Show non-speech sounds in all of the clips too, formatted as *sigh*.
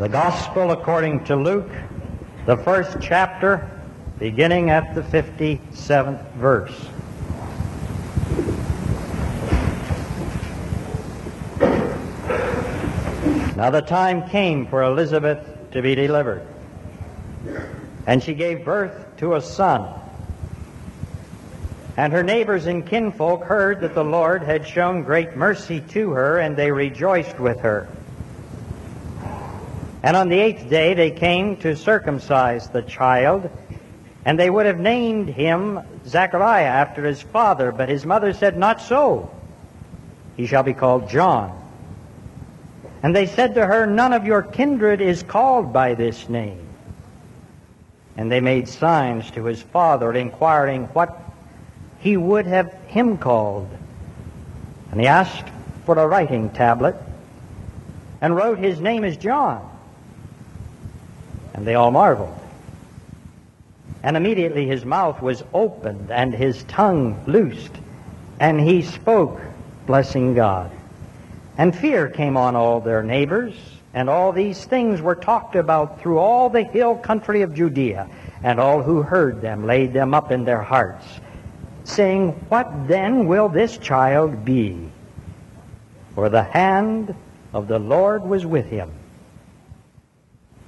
The Gospel according to Luke, the first chapter, beginning at the 57th verse. Now the time came for Elizabeth to be delivered, and she gave birth to a son. And her neighbors and kinfolk heard that the Lord had shown great mercy to her, and they rejoiced with her. And on the eighth day they came to circumcise the child, and they would have named him Zechariah after his father, but his mother said, Not so. He shall be called John. And they said to her, None of your kindred is called by this name. And they made signs to his father, inquiring what he would have him called. And he asked for a writing tablet, and wrote, His name is John. And they all marveled. And immediately his mouth was opened and his tongue loosed, and he spoke, blessing God. And fear came on all their neighbors, and all these things were talked about through all the hill country of Judea, and all who heard them laid them up in their hearts, saying, What then will this child be? For the hand of the Lord was with him.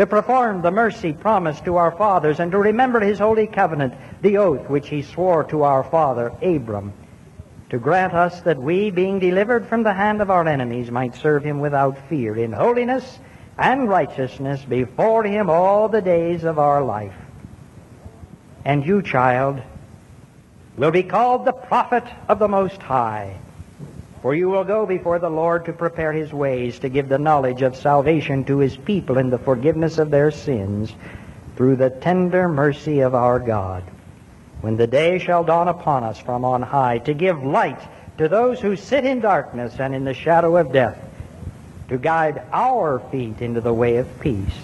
to perform the mercy promised to our fathers, and to remember his holy covenant, the oath which he swore to our father Abram, to grant us that we, being delivered from the hand of our enemies, might serve him without fear, in holiness and righteousness before him all the days of our life. And you, child, will be called the prophet of the Most High. For you will go before the Lord to prepare his ways, to give the knowledge of salvation to his people in the forgiveness of their sins, through the tender mercy of our God. When the day shall dawn upon us from on high, to give light to those who sit in darkness and in the shadow of death, to guide our feet into the way of peace.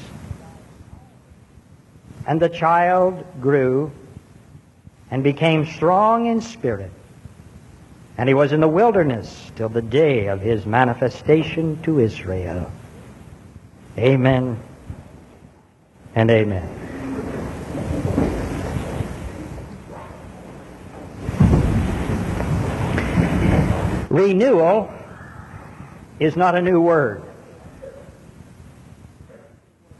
And the child grew and became strong in spirit and he was in the wilderness till the day of his manifestation to Israel. Amen and amen. Renewal is not a new word.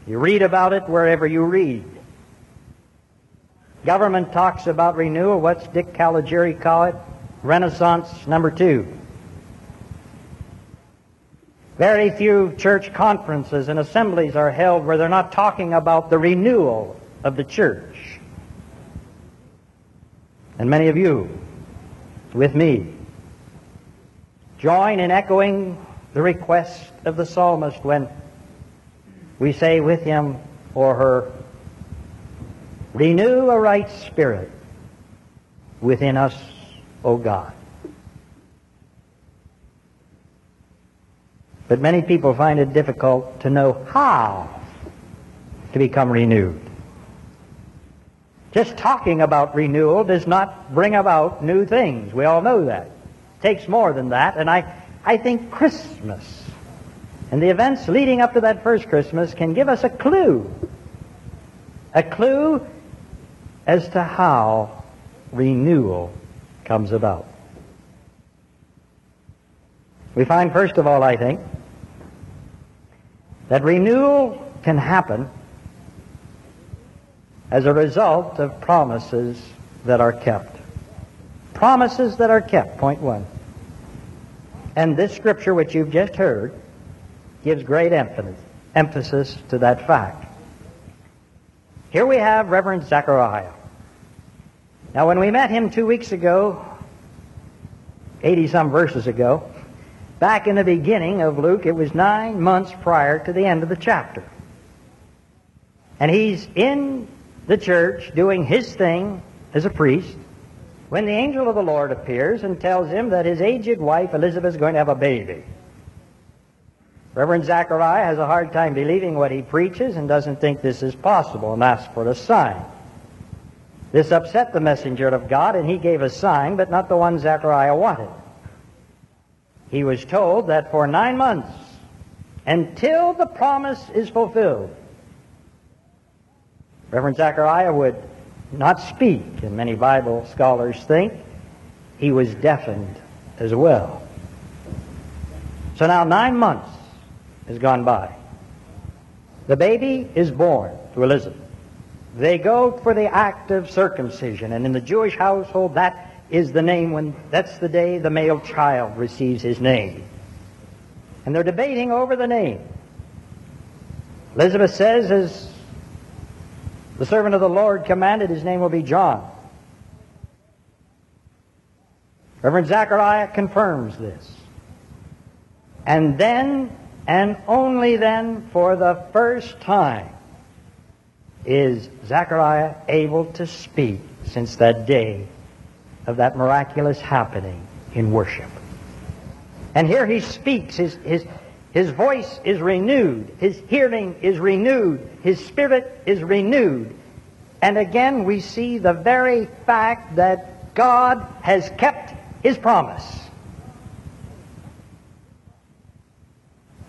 You read about it wherever you read. Government talks about renewal. What's Dick Caliguiri call it? Renaissance number two. Very few church conferences and assemblies are held where they're not talking about the renewal of the church. And many of you, with me, join in echoing the request of the psalmist when we say with him or her, Renew a right spirit within us O God. But many people find it difficult to know how to become renewed. Just talking about renewal does not bring about new things. We all know that. It takes more than that. And I, I think Christmas and the events leading up to that first Christmas can give us a clue. A clue as to how renewal comes about. We find, first of all, I think, that renewal can happen as a result of promises that are kept. Promises that are kept, point one. And this scripture which you've just heard gives great emphasis, to that fact. Here we have Reverend Zechariah. Now, when we met him two weeks ago, 80 some verses ago, back in the beginning of Luke, it was nine months prior to the end of the chapter. And he's in the church doing his thing as a priest when the angel of the Lord appears and tells him that his aged wife Elizabeth is going to have a baby. Reverend Zechariah has a hard time believing what he preaches and doesn't think this is possible and asks for a sign. This upset the messenger of God, and he gave a sign, but not the one Zechariah wanted. He was told that for nine months, until the promise is fulfilled, Reverend Zechariah would not speak, and many Bible scholars think he was deafened as well. So now nine months has gone by. The baby is born to Elizabeth. They go for the act of circumcision, and in the Jewish household, that is the name when that's the day the male child receives his name. And they're debating over the name. Elizabeth says, as the servant of the Lord commanded, his name will be John. Reverend Zechariah confirms this. And then, and only then, for the first time, is Zechariah able to speak since that day of that miraculous happening in worship. And here he speaks. His, his, his voice is renewed. His hearing is renewed. His spirit is renewed. And again, we see the very fact that God has kept his promise.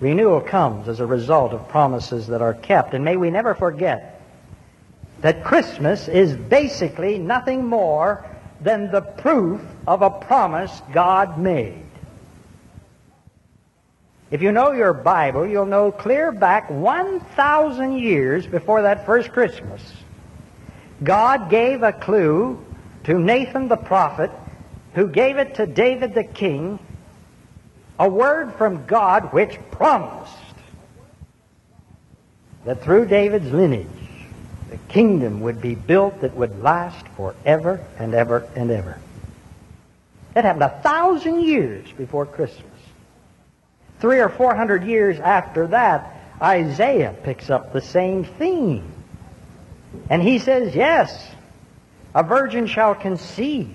Renewal comes as a result of promises that are kept. And may we never forget that Christmas is basically nothing more than the proof of a promise God made. If you know your Bible, you'll know clear back 1,000 years before that first Christmas, God gave a clue to Nathan the prophet, who gave it to David the king, a word from God which promised that through David's lineage, the kingdom would be built that would last forever and ever and ever. That happened a thousand years before Christmas. Three or four hundred years after that, Isaiah picks up the same theme. And he says, Yes, a virgin shall conceive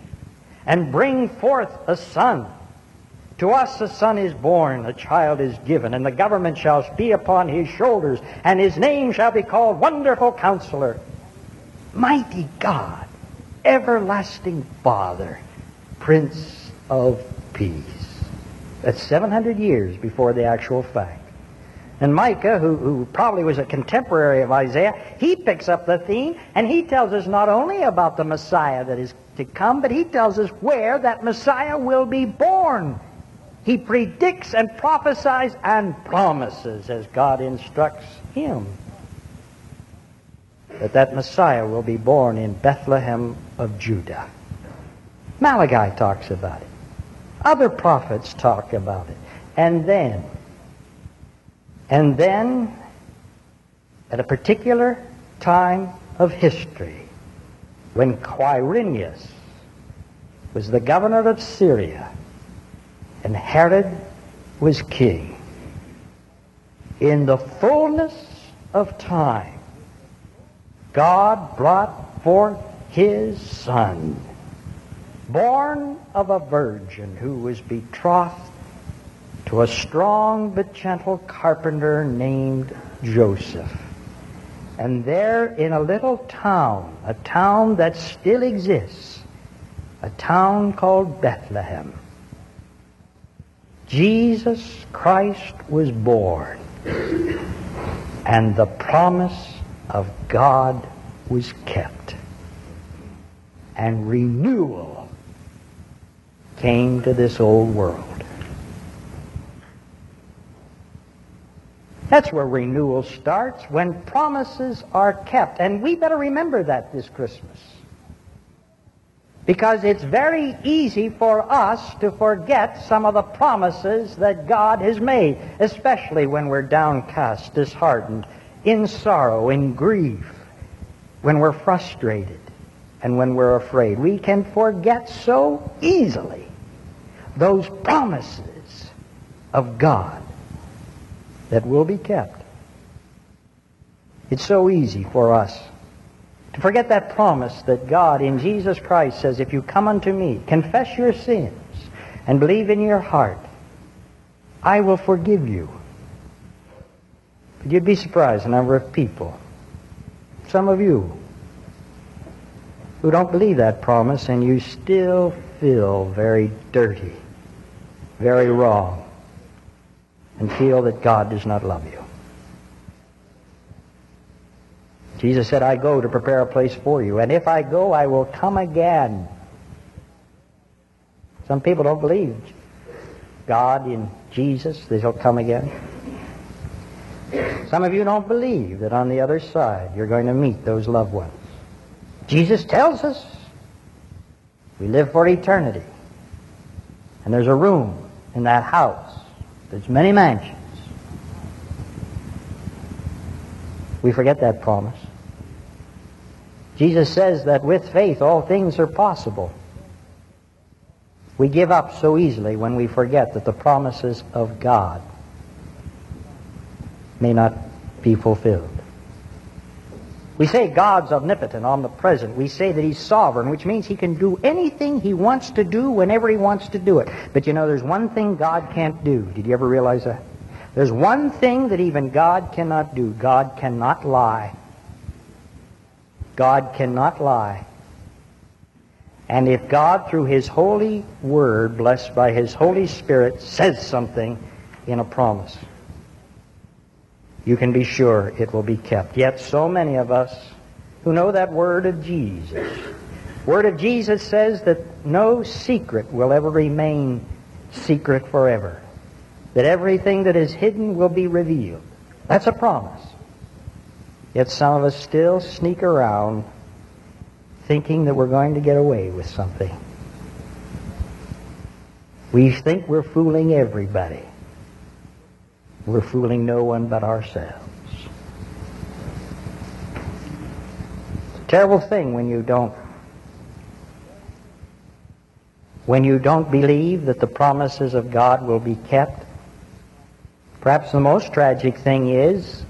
and bring forth a son. To us a son is born, a child is given, and the government shall be upon his shoulders, and his name shall be called Wonderful Counselor, Mighty God, Everlasting Father, Prince of Peace. That's 700 years before the actual fact. And Micah, who, who, probably was a contemporary of Isaiah, he picks up the theme and he tells us not only about the Messiah that is to come, but he tells us where that Messiah will be born. He predicts and prophesies and promises as God instructs him that that Messiah will be born in Bethlehem of Judah. Malachi talks about it. Other prophets talk about it. And then, and then, at a particular time of history, when Quirinius was the governor of Syria, and Herod was king. In the fullness of time, God brought forth his son, born of a virgin who was betrothed to a strong but gentle carpenter named Joseph. And there in a little town, a town that still exists, a town called Bethlehem, Jesus Christ was born, and the promise of God was kept, and renewal came to this old world. That's where renewal starts, when promises are kept. And we better remember that this Christmas. Because it's very easy for us to forget some of the promises that God has made, especially when we're downcast, disheartened, in sorrow, in grief, when we're frustrated, and when we're afraid. We can forget so easily those promises of God that will be kept. It's so easy for us To forget that promise that God in Jesus Christ says, if you come unto me, confess your sins, and believe in your heart, I will forgive you. But you'd be surprised the number of people, some of you, who don't believe that promise and you still feel very dirty, very wrong, and feel that God does not love you. Jesus said, I go to prepare a place for you, and if I go, I will come again. Some people don't believe God in Jesus, that he'll come again. Some of you don't believe that on the other side you're going to meet those loved ones. Jesus tells us we live for eternity. And there's a room in that house. There's many mansions. We forget that promise. Jesus says that with faith all things are possible. We give up so easily when we forget that the promises of God may not be fulfilled. We say God's omnipotent, omnipresent. We say that He's sovereign, which means He can do anything He wants to do whenever He wants to do it. But you know, there's one thing God can't do. Did you ever realize that? There's one thing that even God cannot do. God cannot lie. God cannot lie. And if God, through His holy word, blessed by His Holy Spirit, says something in a promise, you can be sure it will be kept. Yet so many of us who know that word of Jesus, word of Jesus says that no secret will ever remain secret forever. That everything that is hidden will be revealed. That's a promise. Yet some of us still sneak around thinking that we're going to get away with something. We think we're fooling everybody. We're fooling no one but ourselves. It's a terrible thing when you don't when you don't believe that the promises of God will be kept. Perhaps the most tragic thing is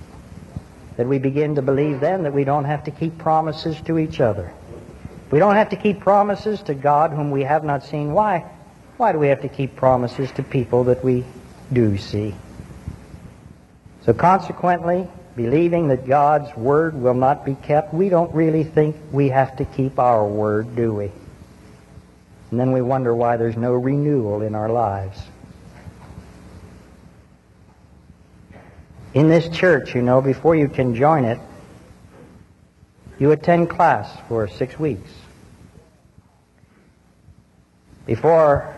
that we begin to believe then that we don't have to keep promises to each other. We don't have to keep promises to God whom we have not seen. Why? Why do we have to keep promises to people that we do see? So consequently, believing that God's word will not be kept, we don't really think we have to keep our word, do we? And then we wonder why there's no renewal in our lives. In this church, you know, before you can join it, you attend class for six weeks. Before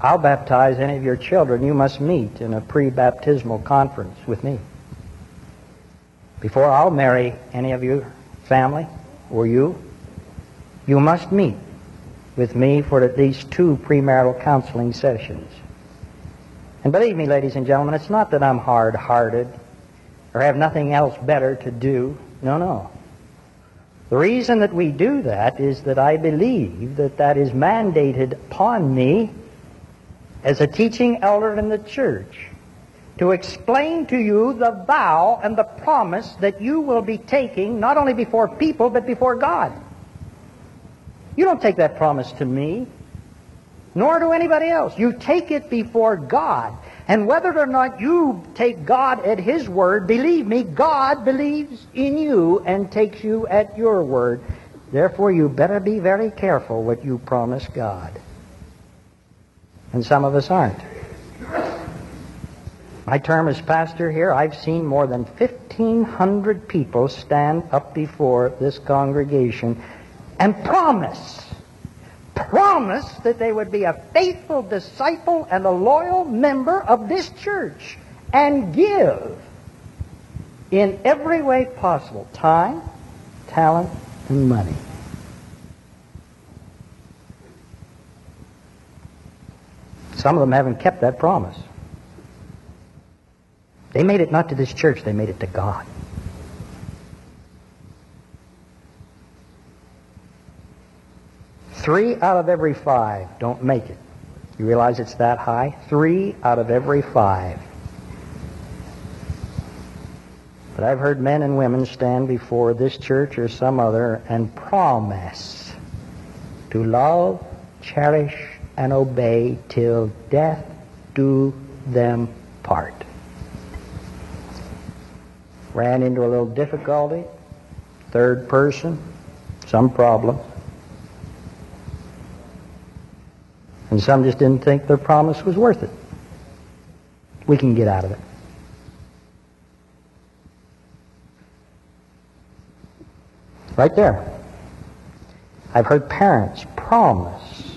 I'll baptize any of your children, you must meet in a pre-baptismal conference with me. Before I'll marry any of your family or you, you must meet with me for at least two premarital counseling sessions. And believe me, ladies and gentlemen, it's not that I'm hard-hearted or have nothing else better to do. No, no. The reason that we do that is that I believe that that is mandated upon me as a teaching elder in the church to explain to you the vow and the promise that you will be taking not only before people but before God. You don't take that promise to me nor to anybody else. You take it before God. And whether or not you take God at His word, believe me, God believes in you and takes you at your word. Therefore, you better be very careful what you promise God. And some of us aren't. My term as pastor here, I've seen more than 1,500 people stand up before this congregation and promise promised that they would be a faithful disciple and a loyal member of this church and give in every way possible time, talent, and money. Some of them haven't kept that promise. They made it not to this church, they made it to God. Three out of every five don't make it. You realize it's that high? Three out of every five. But I've heard men and women stand before this church or some other and promise to love, cherish, and obey till death do them part. Ran into a little difficulty, third person, some problem. And some just didn't think their promise was worth it. We can get out of it. Right there. I've heard parents promise,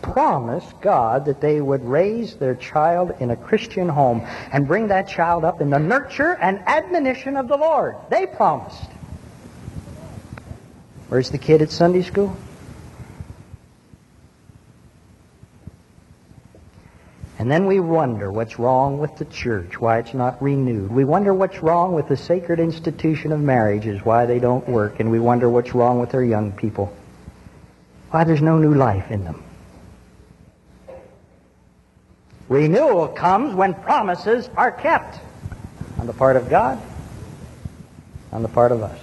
promise God that they would raise their child in a Christian home and bring that child up in the nurture and admonition of the Lord. They promised. Where's the kid at Sunday school? And then we wonder what's wrong with the church, why it's not renewed. We wonder what's wrong with the sacred institution of marriages, why they don't work. And we wonder what's wrong with our young people, why there's no new life in them. Renewal comes when promises are kept on the part of God, on the part of us.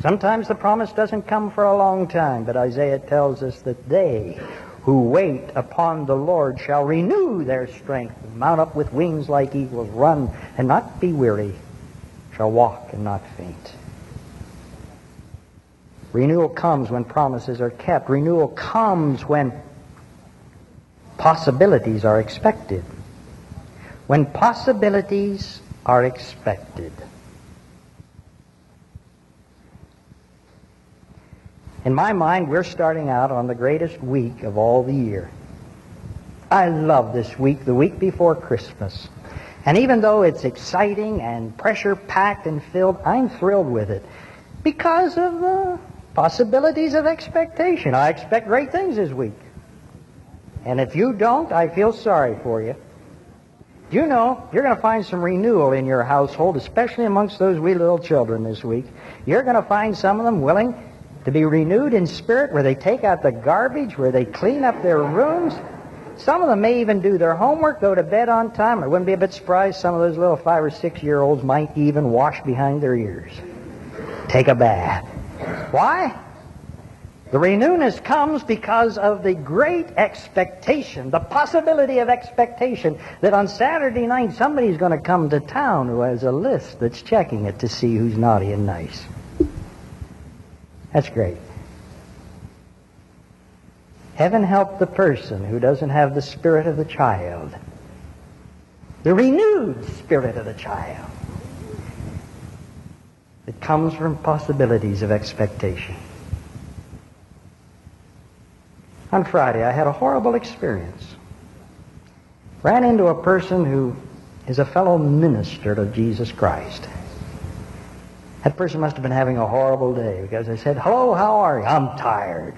Sometimes the promise doesn't come for a long time, but Isaiah tells us that they who wait upon the Lord shall renew their strength, mount up with wings like eagles, run and not be weary, shall walk and not faint. Renewal comes when promises are kept. Renewal comes when possibilities are expected. When possibilities are expected. In my mind, we're starting out on the greatest week of all the year. I love this week, the week before Christmas. And even though it's exciting and pressure packed and filled, I'm thrilled with it because of the possibilities of expectation. I expect great things this week. And if you don't, I feel sorry for you. You know you're going to find some renewal in your household, especially amongst those wee little children this week? You're going to find some of them willing to be renewed in spirit, where they take out the garbage, where they clean up their rooms. Some of them may even do their homework, go to bed on time. I wouldn't be a bit surprised some of those little five or six year olds might even wash behind their ears. Take a bath. Why? The renewness comes because of the great expectation, the possibility of expectation that on Saturday night somebody's going to come to town who has a list that's checking it to see who's naughty and nice. That's great. Heaven help the person who doesn't have the spirit of the child, the renewed spirit of the child that comes from possibilities of expectation. On Friday, I had a horrible experience. Ran into a person who is a fellow minister of Jesus Christ. That person must have been having a horrible day because I said, Hello, how are you? I'm tired.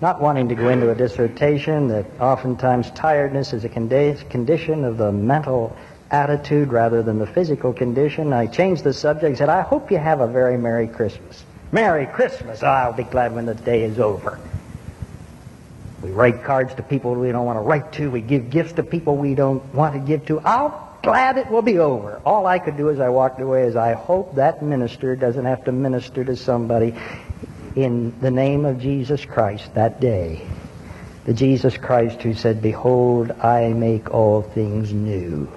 Not wanting to go into a dissertation that oftentimes tiredness is a condition of the mental attitude rather than the physical condition, I changed the subject and said, I hope you have a very Merry Christmas. Merry Christmas. I'll be glad when the day is over. We write cards to people we don't want to write to. We give gifts to people we don't want to give to. I'll glad it will be over. All I could do as I walked away is I hope that minister doesn't have to minister to somebody in the name of Jesus Christ that day. The Jesus Christ who said, Behold, I make all things new.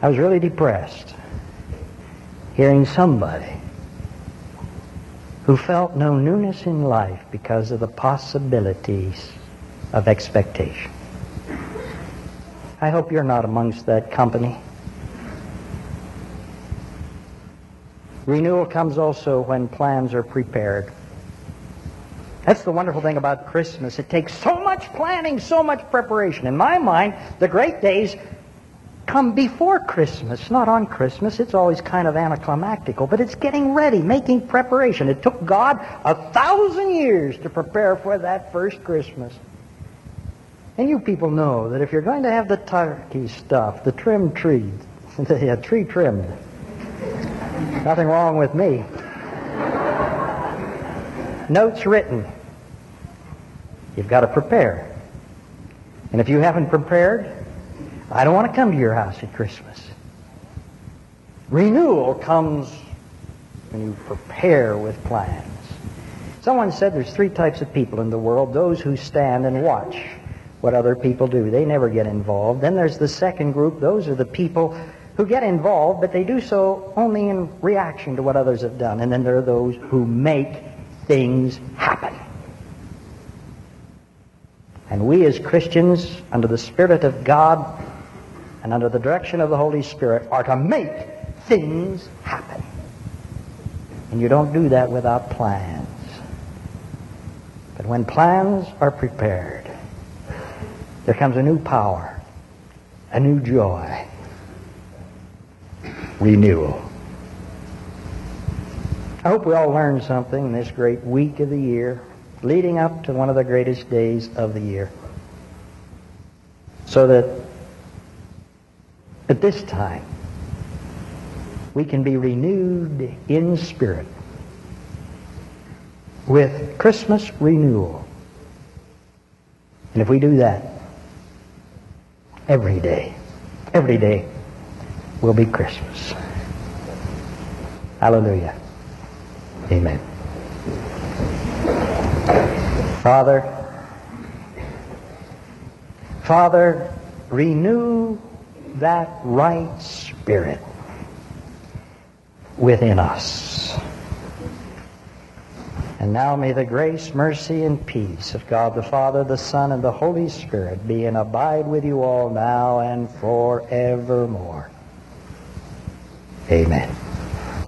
I was really depressed hearing somebody who felt no newness in life because of the possibilities of expectation. I hope you're not amongst that company. Renewal comes also when plans are prepared. That's the wonderful thing about Christmas. It takes so much planning, so much preparation. In my mind, the great days come before Christmas, not on Christmas. It's always kind of anticlimactical, but it's getting ready, making preparation. It took God a thousand years to prepare for that first Christmas. And you people know that if you're going to have the turkey stuff, the trimmed tree, *laughs* the tree trimmed, nothing wrong with me. Notes written. You've got to prepare. And if you haven't prepared, I don't want to come to your house at Christmas. Renewal comes when you prepare with plans. Someone said there's three types of people in the world those who stand and watch what other people do. They never get involved. Then there's the second group. Those are the people who get involved, but they do so only in reaction to what others have done. And then there are those who make things happen. And we as Christians, under the Spirit of God and under the direction of the Holy Spirit, are to make things happen. And you don't do that without plans. But when plans are prepared, there comes a new power, a new joy, renewal. I hope we all learned something in this great week of the year, leading up to one of the greatest days of the year. So that at this time, we can be renewed in spirit with Christmas renewal. And if we do that every day, every day will be Christmas. Hallelujah. Amen. Father, Father, renew that right spirit within us. And now may the grace, mercy, and peace of God the Father, the Son, and the Holy Spirit be and abide with you all now and forevermore. Amen.